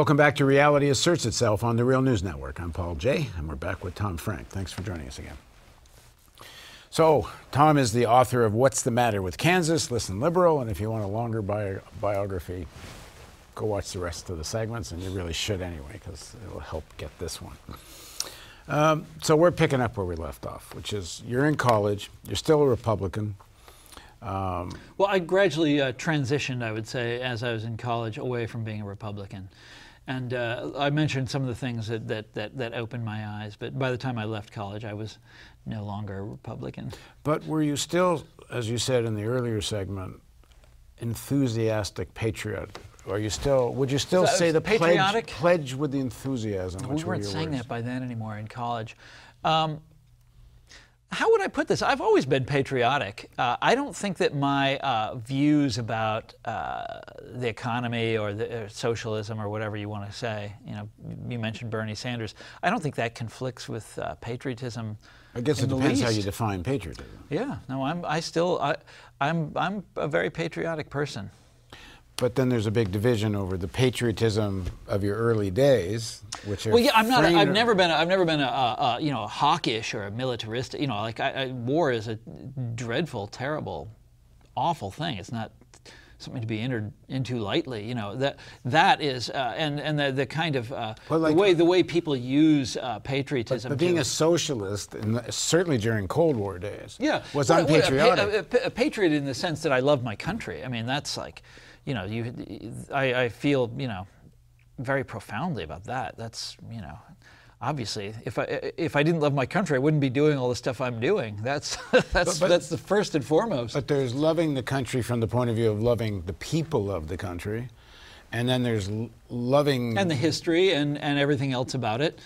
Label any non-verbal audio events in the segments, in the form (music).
Welcome back to Reality Asserts Itself on the Real News Network. I'm Paul Jay, and we're back with Tom Frank. Thanks for joining us again. So, Tom is the author of What's the Matter with Kansas? Listen Liberal, and if you want a longer bi- biography, go watch the rest of the segments, and you really should anyway, because it'll help get this one. Um, so, we're picking up where we left off, which is you're in college, you're still a Republican. Um, well, I gradually uh, transitioned, I would say, as I was in college, away from being a Republican. And uh, I mentioned some of the things that, that, that, that, opened my eyes, but by the time I left college, I was no longer a Republican. But were you still, as you said in the earlier segment, enthusiastic patriot? Are you still? Would you still so say the patriotic pledge, pledge with the enthusiasm? We weren't saying words? that by then anymore in college. Um, how would I put this? I've always been patriotic. Uh, I don't think that my uh, views about uh, the economy or the, uh, socialism or whatever you want to say, you know, you mentioned Bernie Sanders. I don't think that conflicts with uh, patriotism. I guess it depends how you define patriotism. Yeah, no, I'm. I still. I, I'm. I'm a very patriotic person. But then there's a big division over the patriotism of your early days, which well, yeah, I'm not. I've never been. A, I've never been a, a, you know a hawkish or a militaristic. You know, like I, I, war is a dreadful, terrible, awful thing. It's not something to be entered into lightly. You know that that is uh, and and the, the kind of uh, like, the way the way people use uh, patriotism. But, but being a socialist, the, certainly during Cold War days, yeah, was well, unpatriotic. A, a, a, patriot in the sense that I love my country. I mean, that's like you know, you, I, I feel, you know, very profoundly about that. That's, you know, obviously, if I if I didn't love my country, I wouldn't be doing all the stuff I'm doing. That's (laughs) that's but, but, that's the first and foremost. But there's loving the country from the point of view of loving the people of the country, and then there's loving and the history and and everything else about it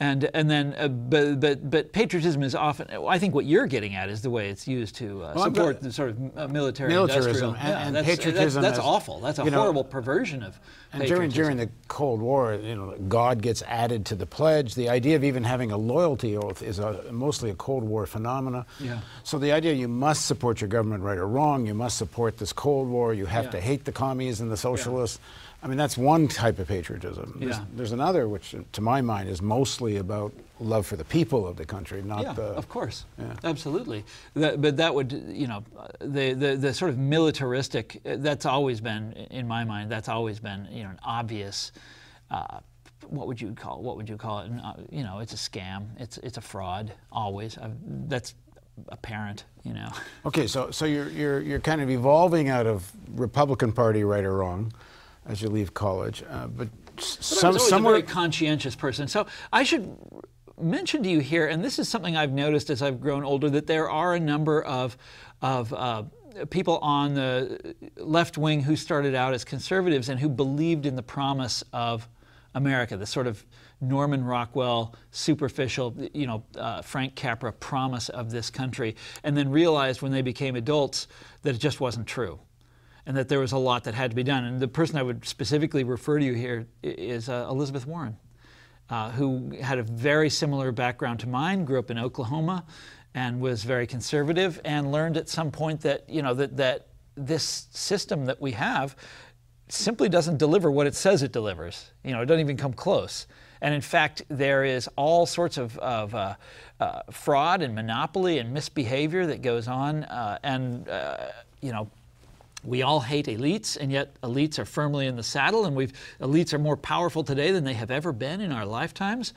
and and then uh, but, but but patriotism is often I think what you're getting at is the way it's used to uh, well, support the sort of uh, military militarism and, yeah, and that's, patriotism. That's, that's awful. That's a horrible know, perversion of. And during during the Cold War, you know, God gets added to the pledge. The idea of even having a loyalty oath is a, mostly a Cold War phenomena. Yeah. So the idea you must support your government, right or wrong, you must support this Cold War. You have yeah. to hate the commies and the socialists. Yeah I mean, that's one type of patriotism. There's, yeah. there's another, which to my mind is mostly about love for the people of the country, not yeah, the. of course, yeah. absolutely. That, but that would, you know, the, the the sort of militaristic. That's always been, in my mind, that's always been, you know, an obvious. Uh, what would you call? What would you call it? Uh, you know, it's a scam. It's it's a fraud. Always. I've, that's apparent. You know. Okay, so so you're you're you're kind of evolving out of Republican Party, right or wrong as you leave college. Uh, but, but some, I was somewhere... a very conscientious person. So I should mention to you here, and this is something I've noticed as I've grown older, that there are a number of of uh, people on the left wing who started out as conservatives and who believed in the promise of America, the sort of Norman Rockwell, superficial, you know, uh, Frank Capra promise of this country, and then realized when they became adults that it just wasn't true and that there was a lot that had to be done. And the person I would specifically refer to you here is uh, Elizabeth Warren, uh, who had a very similar background to mine, grew up in Oklahoma, and was very conservative, and learned at some point that you know that that this system that we have simply doesn't deliver what it says it delivers. You know, it doesn't even come close. And in fact, there is all sorts of, of uh, uh, fraud and monopoly and misbehavior that goes on. Uh, and, uh, you know, we all hate elites, and yet elites are firmly in the saddle, and we've elites are more powerful today than they have ever been in our lifetimes.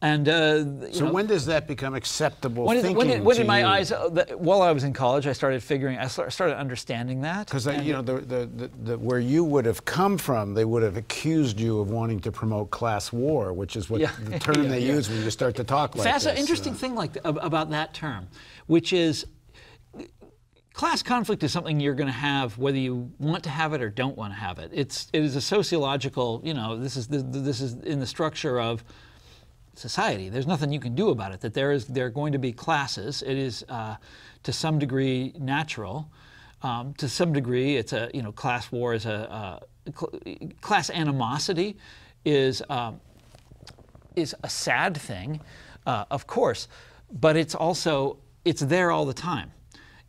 And uh, so, know, when does that become acceptable when, thinking? When, when in my you? eyes, uh, the, while I was in college, I started figuring, I started understanding that. Because you know, the, the, the, where you would have come from, they would have accused you of wanting to promote class war, which is what yeah, the (laughs) term yeah, they yeah. use when you start to talk like That's this. an interesting thing, like about that term, which is class conflict is something you're going to have whether you want to have it or don't want to have it. It's it is a sociological, you know, this is this is in the structure of society. There's nothing you can do about it. That there is there are going to be classes. It is uh, to some degree natural. Um, to some degree, it's a you know class war is a cl- class animosity is um, is a sad thing, uh, of course, but it's also it's there all the time,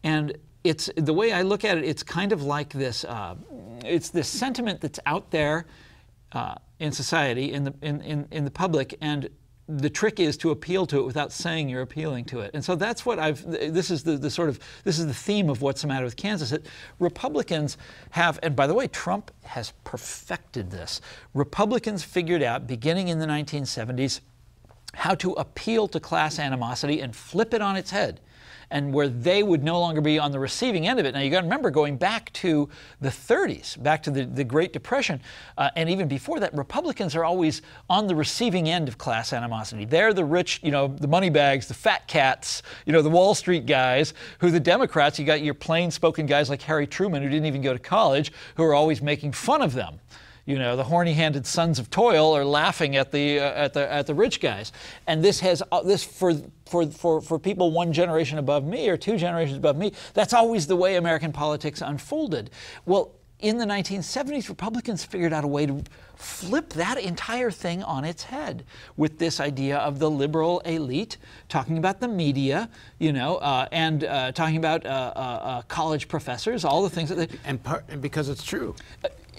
and it's the way I look at it. It's kind of like this. Uh, it's this sentiment that's out there uh, in society, in the in, in, in the public, and the trick is to appeal to it without saying you're appealing to it. And so that's what I've, this is the, the sort of, this is the theme of what's the matter with Kansas. That Republicans have, and by the way, Trump has perfected this. Republicans figured out, beginning in the 1970s, how to appeal to class animosity and flip it on its head and where they would no longer be on the receiving end of it. Now, you got to remember going back to the 30s, back to the, the Great Depression, uh, and even before that, Republicans are always on the receiving end of class animosity. They're the rich, you know, the money bags, the fat cats, you know, the Wall Street guys, who the Democrats, you got your plain spoken guys like Harry Truman, who didn't even go to college, who are always making fun of them you know, the horny-handed sons of toil are laughing at the uh, at the at the rich guys, and this has uh, this for for for for people one generation above me or two generations above me. That's always the way American politics unfolded. Well, in the 1970s, Republicans figured out a way to flip that entire thing on its head with this idea of the liberal elite talking about the media, you know, uh, and uh, talking about uh, uh, uh college professors, all the things that they. And, part, and because it's true.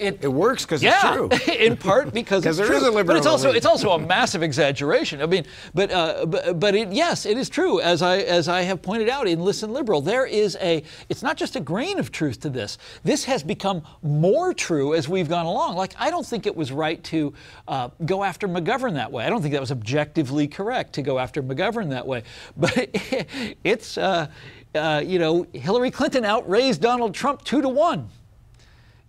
It, it works because yeah, it's true. (laughs) in part because (laughs) it's there true. is a liberal but it's also it's also a massive exaggeration. I mean, but uh, but, but it, yes, it is true. As I as I have pointed out in Listen Liberal, there is a. It's not just a grain of truth to this. This has become more true as we've gone along. Like I don't think it was right to uh, go after McGovern that way. I don't think that was objectively correct to go after McGovern that way. (laughs) But it's. Uh, uh, you know, Hillary Clinton outraised Donald Trump two to one.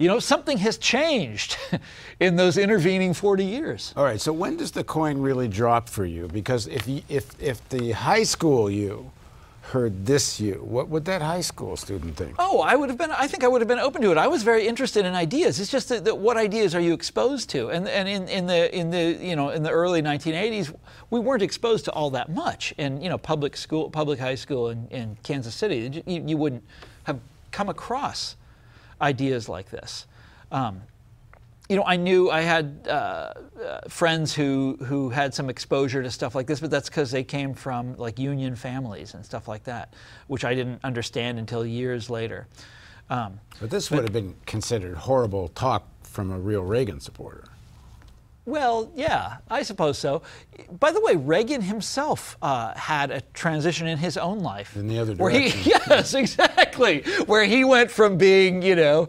You know, something has changed (laughs) in those intervening 40 years. All right. So when does the coin really drop for you? Because if if if the high school you heard this you, what would that high school student think? Oh, I would have been. I think I would have been open to it. I was very interested in ideas. It's just that, that what ideas are you exposed to? And and in, in the in the you know in the early 1980s, we weren't exposed to all that much in you know public school, public high school in, in Kansas City. You, you wouldn't have come across ideas like this. Um, you know, I knew I had uh, uh, friends who who had some exposure to stuff like this, but that's because they came from like union families and stuff like that, which I didn't understand until years later. Um, but this but, would have been considered horrible talk from a real Reagan supporter. Well, yeah, I suppose so. By the way, Reagan himself uh, had a transition in his own life. In the other direction. Where he, (laughs) yes, exactly. Where he went from being, you know,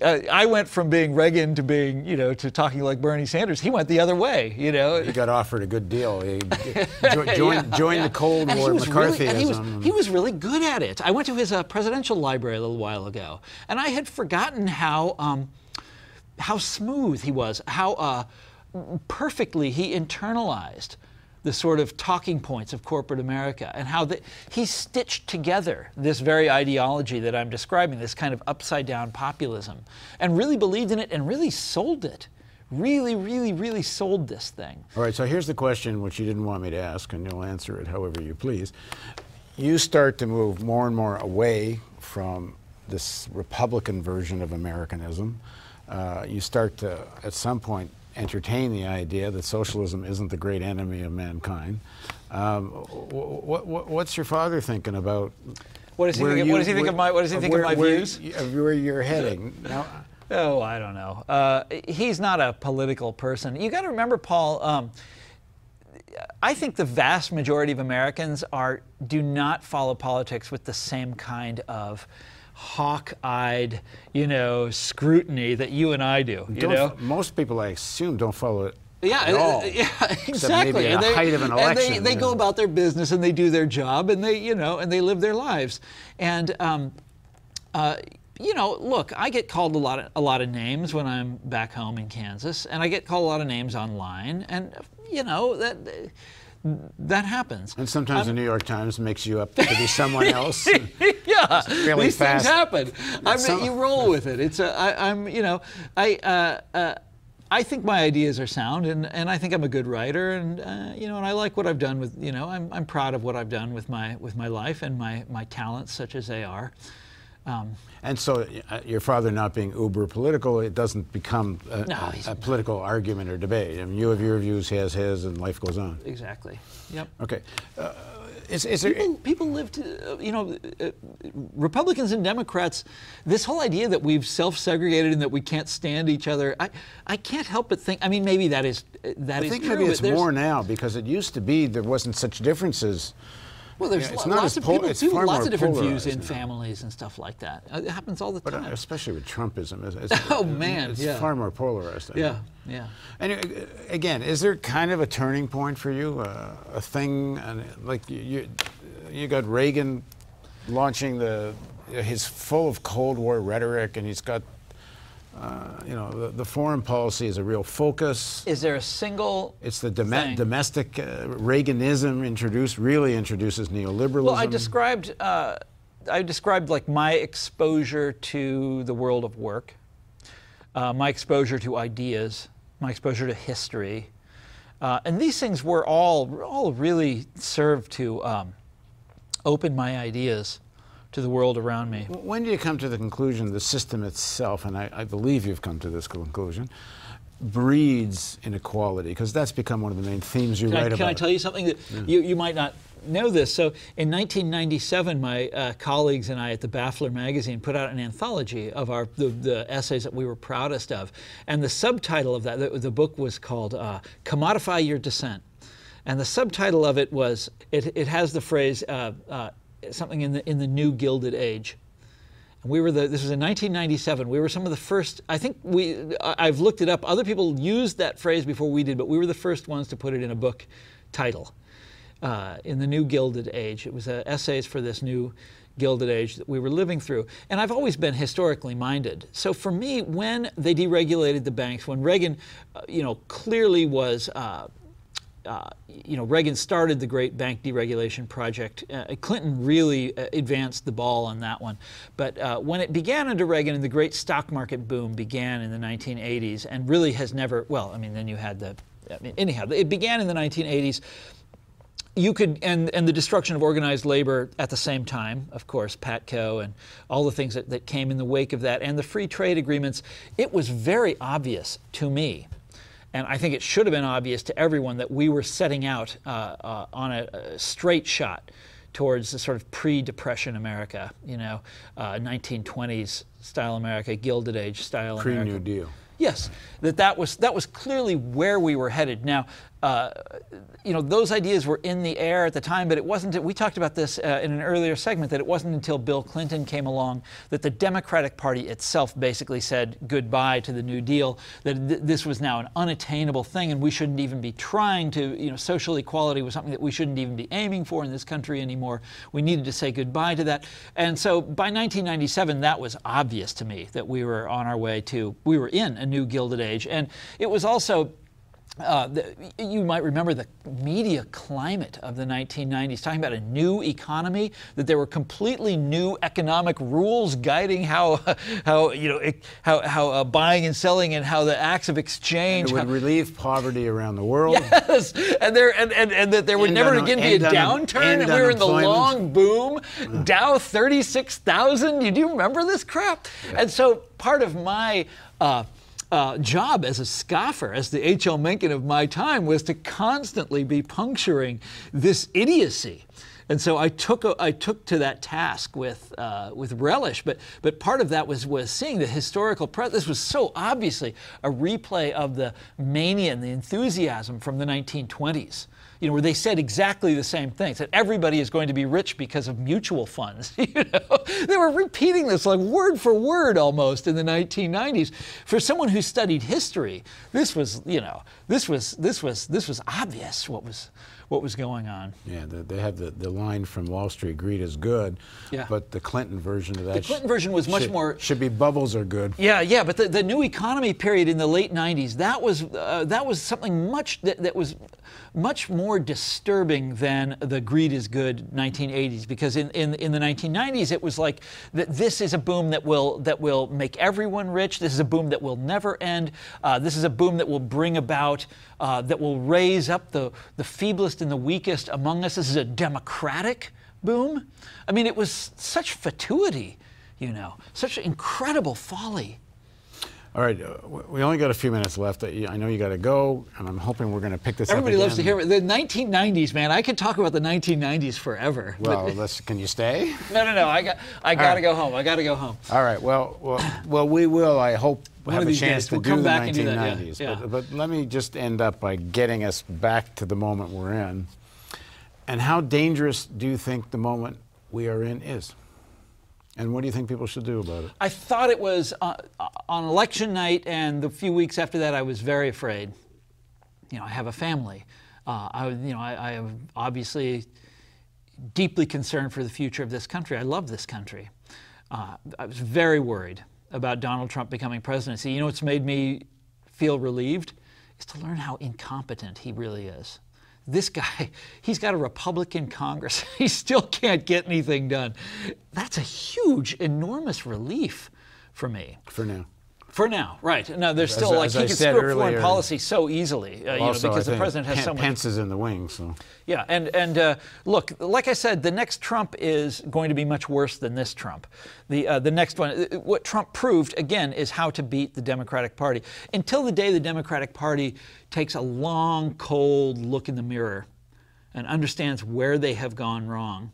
uh, I went from being Reagan to being, you know, to talking like Bernie Sanders. He went the other way, you know. He got offered a good deal. He (laughs) joined, yeah, yeah. the Cold and War McCarthyism. Really, he, was, he was really good at it. I went to his uh, presidential library a little while ago, and I had forgotten how, um, how smooth he was, how uh, perfectly he internalized the sort of talking points of corporate America and how the, he stitched together this very ideology that I'm describing, this kind of upside down populism, and really believed in it and really sold it. Really, really, really sold this thing. All right, so here's the question which you didn't want me to ask, and you'll answer it however you please. You start to move more and more away from this Republican version of Americanism. Uh, you start to, at some point, entertain the idea that socialism isn't the great enemy of mankind. Um, what, what, what's your father thinking about? What does he think? You, what does he think where, of my? What does he think where, of my where, views? Of where you're heading now? Oh, I don't know. Uh, he's not a political person. You got to remember, Paul. Um, I think the vast majority of Americans are do not follow politics with the same kind of hawk-eyed, you know, scrutiny that you and I do. You don't, know, most people I assume don't follow it. Yeah, at all, yeah, (laughs) exactly. Maybe at the height of an election. And they, they go about their business and they do their job and they, you know, and they live their lives. And, um, uh, you know, look, I get called a lot of a lot of names when I'm back home in Kansas, and I get called a lot of names online, and you know that that happens. And sometimes the New York Times makes you up to be someone (laughs) else. yeah, really these fast. things happen. I mean, you roll with it. It's a, I, I'm, you know, I. Uh, uh, I think my ideas are sound, and, and I think I'm a good writer, and uh, you know, and I like what I've done with, you know, I'm, I'm proud of what I've done with my with my life and my my talents, such as they are. Um, and so, uh, your father not being uber political, it doesn't become a, no, a, a political argument or debate. I mean, you have your views, he has his, and life goes on. Exactly. Yep. Okay. Uh, Is, is there, people, people live to, uh, you know, uh, Republicans and Democrats, this whole idea that we've self segregated and that we can't stand each other, I, I can't help but think, I mean, maybe that is, uh, that I is think true. maybe it's more now because it used to be there wasn't such differences. Well, there's Yeah, it's lo- not lots of people far lots of different views in now. families and stuff like that. Uh, It happens all the But uh, time. especially with Trumpism, it's, it's, (laughs) Oh, man, it's yeah. far more polarized. I yeah, yeah. And uh, again, is there kind of a turning point for you, uh, a thing, and like you, you, you got Reagan launching the, he's full of Cold War rhetoric, and he's got, uh, you know, the, the foreign policy is a real focus. Is there a single It's the dom- domestic uh, Reaganism introduced, really introduces neoliberalism. Well, I described uh, I described like my exposure to the world of work, uh, my exposure to ideas, my exposure to history, uh, and these things were all all really served to um, open my ideas to the world around me. When do you come to the conclusion the system itself, and I, I believe you've come to this conclusion, breeds inequality? Because that's become one of the main themes you Can, I, write can about. Can I tell you something that you, you might not know this? So in 1997, my uh, colleagues and I at the Baffler magazine put out an anthology of our the, the essays that we were proudest of, and the subtitle of that the, the book was called uh, "Commodify Your Dissent," and the subtitle of it was it, it has the phrase uh, uh, something in the in the new Gilded Age. And we were the, this was in 1997. We were some of the first, I think we, I've looked it up. Other people used that phrase before we did, but we were the first ones to put it in a book title. Uh, in the new Gilded Age. It was uh, essays for this new Gilded Age that we were living through. And I've always been historically minded. So for me, when they deregulated the banks, when Reagan, uh, you know, clearly was uh, you know, Reagan started the great bank deregulation project. Uh, Clinton really uh, advanced the ball on that one. But uh, when it began under Reagan and the great stock market boom began in the 1980s and really has never, well, I mean, then you had the, I mean, anyhow, it began in the 1980s you could and and the destruction of organized labor at the same time of course patco and all the things that, that came in the wake of that and the free trade agreements it was very obvious to me and I think it should have been obvious to everyone that we were setting out uh, uh, on a, a straight shot towards the sort of pre-depression America, you know, uh, 1920s style America, Gilded Age style America. Pre-New Deal. Yes, that that was that was clearly where we were headed. Now, uh, you know, those ideas were in the air at the time, but it wasn't. We talked about this uh, in an earlier segment that it wasn't until Bill Clinton came along that the Democratic Party itself basically said goodbye to the New Deal. That th- this was now an unattainable thing, and we shouldn't even be trying to. You know, social equality was something that we shouldn't even be aiming for in this country anymore. We needed to say goodbye to that. And so by 1997, that was obvious to me that we were on our way to. We were in a new Gilded Age, and it was also. Uh, the, you might remember the media climate of the 1990s, talking about a new economy, that there were completely new economic rules guiding how, (laughs) how you know, it- how, how uh, buying and selling and how the acts of exchange. It would how- relieve poverty around the world. Yes, and there and, and, and that there would never on- again be a downturn, and we were in the long boom. Dow thirty six thousand. Do you remember this crap? And so part of my uh, uh, job as a scoffer, as the H.L. Mencken of my time, was to constantly be puncturing this idiocy. And so I took a, I took to that task with uh, with relish, but but part of that was was seeing the historical. Pre- this was so obviously a replay of the mania and the enthusiasm from the 1920s you know, where they said exactly the same things that everybody is going to be rich because of mutual funds. (laughs) You know, they were repeating this like word for word almost in the 1990s. For someone who studied history, this was, you know, this was this was this was obvious what was what was going on. Yeah, the, they have the, the line from Wall Street, greed is good. Yeah. But the Clinton version of that. The Clinton version was much should, more- Should be bubbles are good. Yeah, yeah, but the, the new economy period in the late '90s that was uh, that was something much that, that was much more disturbing than the greed is good 1980s because in, in, in the 1990s it was like that this is a boom that will that will make everyone rich. This is a boom that will never end. Uh, this is a boom that will bring about uh, that will raise up the, the feeblest and the weakest among us. This is a democratic boom. I mean it was such fatuity you know such incredible folly All right, uh, we only got a few minutes left. I know you got to go, and I'm hoping we're going to pick this Everybody up. Everybody loves to hear it. The 1990s, man. I could talk about the 1990s forever. (laughs) Well, let's, can you stay? (laughs) No, no, no. I got, I got to right. go home. I got to go home. All right. Well, well, well, we will. I hope we'll have a chance to we'll do the 1990s. Do that, yeah. But, but let me just end up by getting us back to the moment we're in. And how dangerous do you think the moment we are in is? And what do you think people should do about it? I thought it was uh, on election night, and the few weeks after that, I was very afraid. You know, I have a family. Uh, I, you know, I, I am obviously deeply concerned for the future of this country. I love this country. Uh, I was very worried about Donald Trump becoming president. See, You know what's made me feel relieved is to learn how incompetent he really is this guy, (laughs) he's got a Republican Congress. (laughs) he still can't get anything done. That's a huge, enormous relief for me. For now. For now, right? No, there's still as, like as he can screw up foreign policy so easily, uh, you know, because the president has Pen- so much. Pence is in the wings, so. Yeah, and and uh, look, like I said, the next Trump is going to be much worse than this Trump. The uh, the next one, uh, what Trump proved again is how to beat the Democratic Party. Until the day the Democratic Party takes a long, cold look in the mirror and understands where they have gone wrong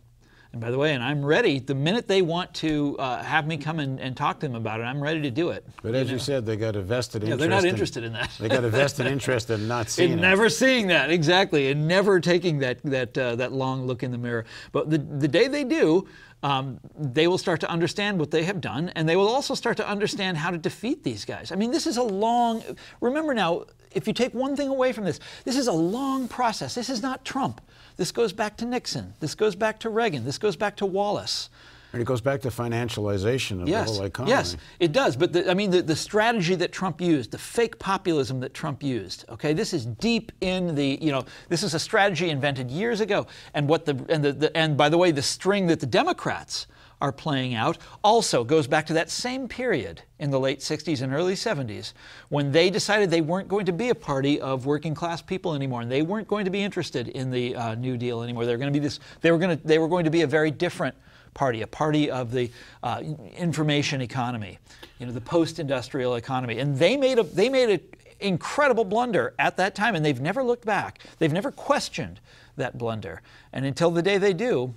and by the way, and I'm ready the minute they want to uh, have me come and, and, talk to them about it. I'm ready to do it. But as you, know? you said, they got a vested interest. Yeah, they're not interested in, in that. they got a vested (laughs) interest in not seeing in it. never seeing that exactly, and never taking that that uh, that long look in the mirror. But the the day they do. Um, they will start to understand what they have done, and they will also start to understand how to defeat these guys. I mean, this is a long. Remember now, if you take one thing away from this, this is a long process. This is not Trump. This goes back to Nixon. This goes back to Reagan. This goes back to Wallace. And it goes back to financialization of yes, the whole economy. Yes, it does. But the, I mean, the, the strategy that Trump used, the fake populism that Trump used. Okay, this is deep in the. You know, this is a strategy invented years ago. And what the and the, the and by the way, the string that the Democrats are playing out also goes back to that same period in the late 60s and early 70s when they decided they weren't going to be a party of working class people anymore and they weren't going to be interested in the uh, New Deal anymore. They were going to be this. They were going to. They were going to be a very different party, a party of the uh, information economy, you know, the post-industrial economy, and they made a they made an incredible blunder at that time, and they've never looked back. They've never questioned that blunder, and until the day they do,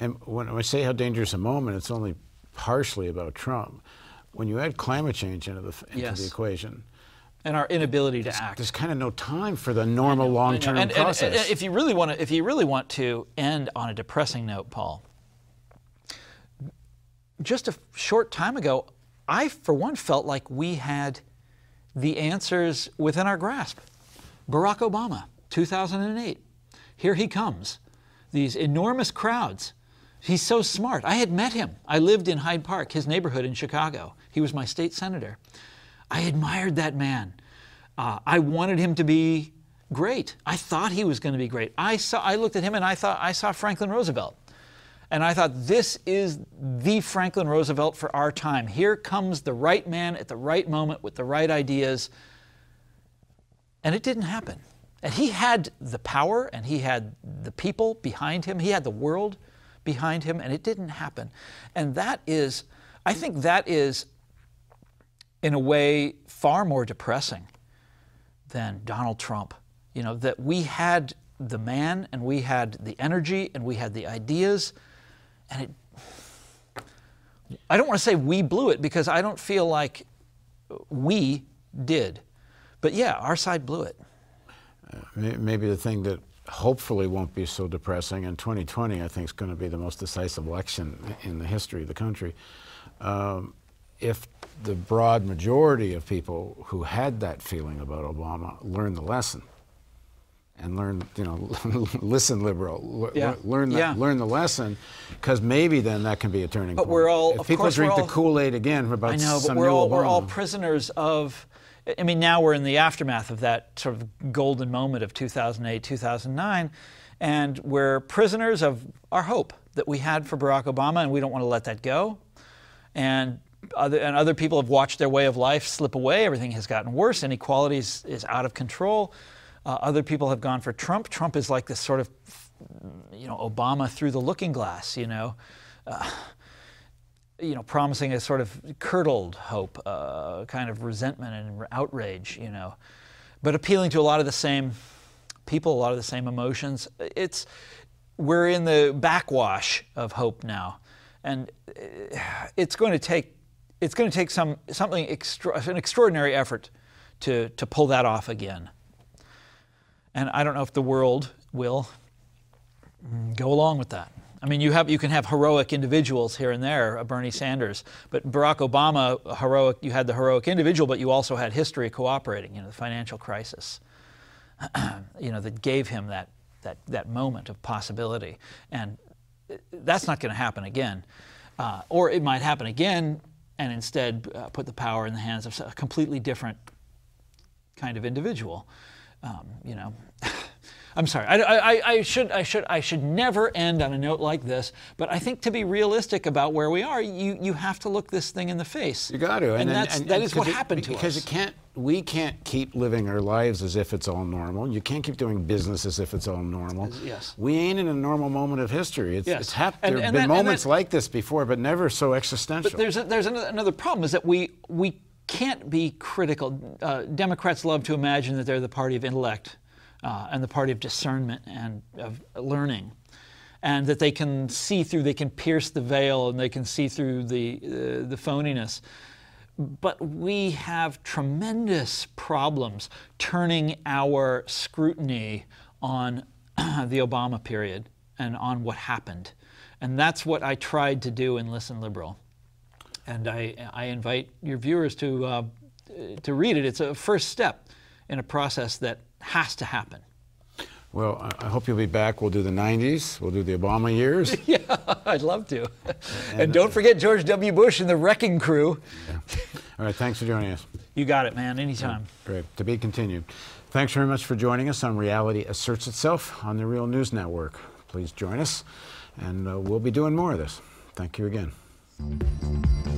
and when I say how dangerous a moment, it's only partially about Trump. When you add climate change into the, into yes. the equation, and our inability to act. There's kind of no time for the normal long-term and, process. And, and, if you really want to, if you really want to end on a depressing note, Paul, just a short time ago, I, for one, felt like we had the answers within our grasp. Barack Obama, 2008, here he comes. These enormous crowds He's so smart. I had met him. I lived in Hyde Park, his neighborhood in Chicago. He was my state senator. I admired that man. Uh, I wanted him to be great. I thought he was going to be great. I saw. I looked at him and I thought I saw Franklin Roosevelt, and I thought this is the Franklin Roosevelt for our time. Here comes the right man at the right moment with the right ideas. And it didn't happen. And he had the power and he had the people behind him. He had the world behind him, and it didn't happen. And that is, I think that is, in a way, far more depressing than Donald Trump. You know, that we had the man and we had the energy and we had the ideas, and it, I don't want to say we blew it because I don't feel like we did. But yeah, our side blew it. Uh, maybe the thing that hopefully won't be so depressing. And 2020, I think, is going to be the most decisive election in the history of the country. Um, if the broad majority of people who had that feeling about Obama learn the lesson and learn, you know, (laughs) listen liberal, yeah. learn the, yeah. learn the lesson, because maybe then that can be a turning but point. we're all, if people drink all, the Kool-Aid again about I know, but we're all, Obama. we're all prisoners of I mean, now we're in the aftermath of that sort of golden moment of 2008, 2009, and we're prisoners of our hope that we had for Barack Obama, and we don't want to let that go. And other, and other people have watched their way of life slip away. Everything has gotten worse. Inequality is, is out of control. Uh, other people have gone for Trump. Trump is like this sort of, you know, Obama through the looking glass, you know. Uh, you know, promising a sort of curdled hope, uh, kind of resentment and outrage, you know, but appealing to a lot of the same people, a lot of the same emotions. It's we're in the backwash of hope now, and uh, it's going to take it's going to take some something extra, an extraordinary effort to to pull that off again. And I don't know if the world will go along with that. I mean, you have you can have heroic individuals here and there, Bernie Sanders, but Barack Obama, heroic. You had the heroic individual, but you also had history cooperating. You know, the financial crisis. (clears throat) you know, that gave him that that that moment of possibility, and that's not going to happen again. Uh, or it might happen again, and instead uh, put the power in the hands of a completely different kind of individual. Um, you know. (laughs) I'm sorry. I, I, I, should, I, should, I should never end on a note like this, but I think to be realistic about where we are, you, you have to look this thing in the face. You got to. And, and, that's, and, that is what it, happened to because us. Because it can't, we can't keep living our lives as if it's all normal. You can't keep doing business as if it's all normal. Yes. We ain't in a normal moment of history. It's, yes. it's hap- there have been that, moments that, like this before, but never so existential. But there's, a, there's another, another problem is that we, we can't be critical. Uh, Democrats love to imagine that they're the party of intellect uh, and the party of discernment and of learning. And that they can see through, they can pierce the veil and they can see through the, uh, the phoniness. But we have tremendous problems turning our scrutiny on (clears throat) the Obama period and on what happened. And that's what I tried to do in Listen Liberal. And I, I invite your viewers to, uh, to read it. It's a first step in a process that has to happen. Well, I hope you'll be back. We'll do the 90s. We'll do the Obama years. (laughs) yeah, I'd love to. And, and don't forget George W. Bush and the Wrecking Crew. Yeah. All right, thanks for joining us. You got it, man. Anytime. Great. To be continued. Thanks very much for joining us on Reality Asserts Itself on the Real News Network. Please join us, and uh, we'll be doing more of this. Thank you again.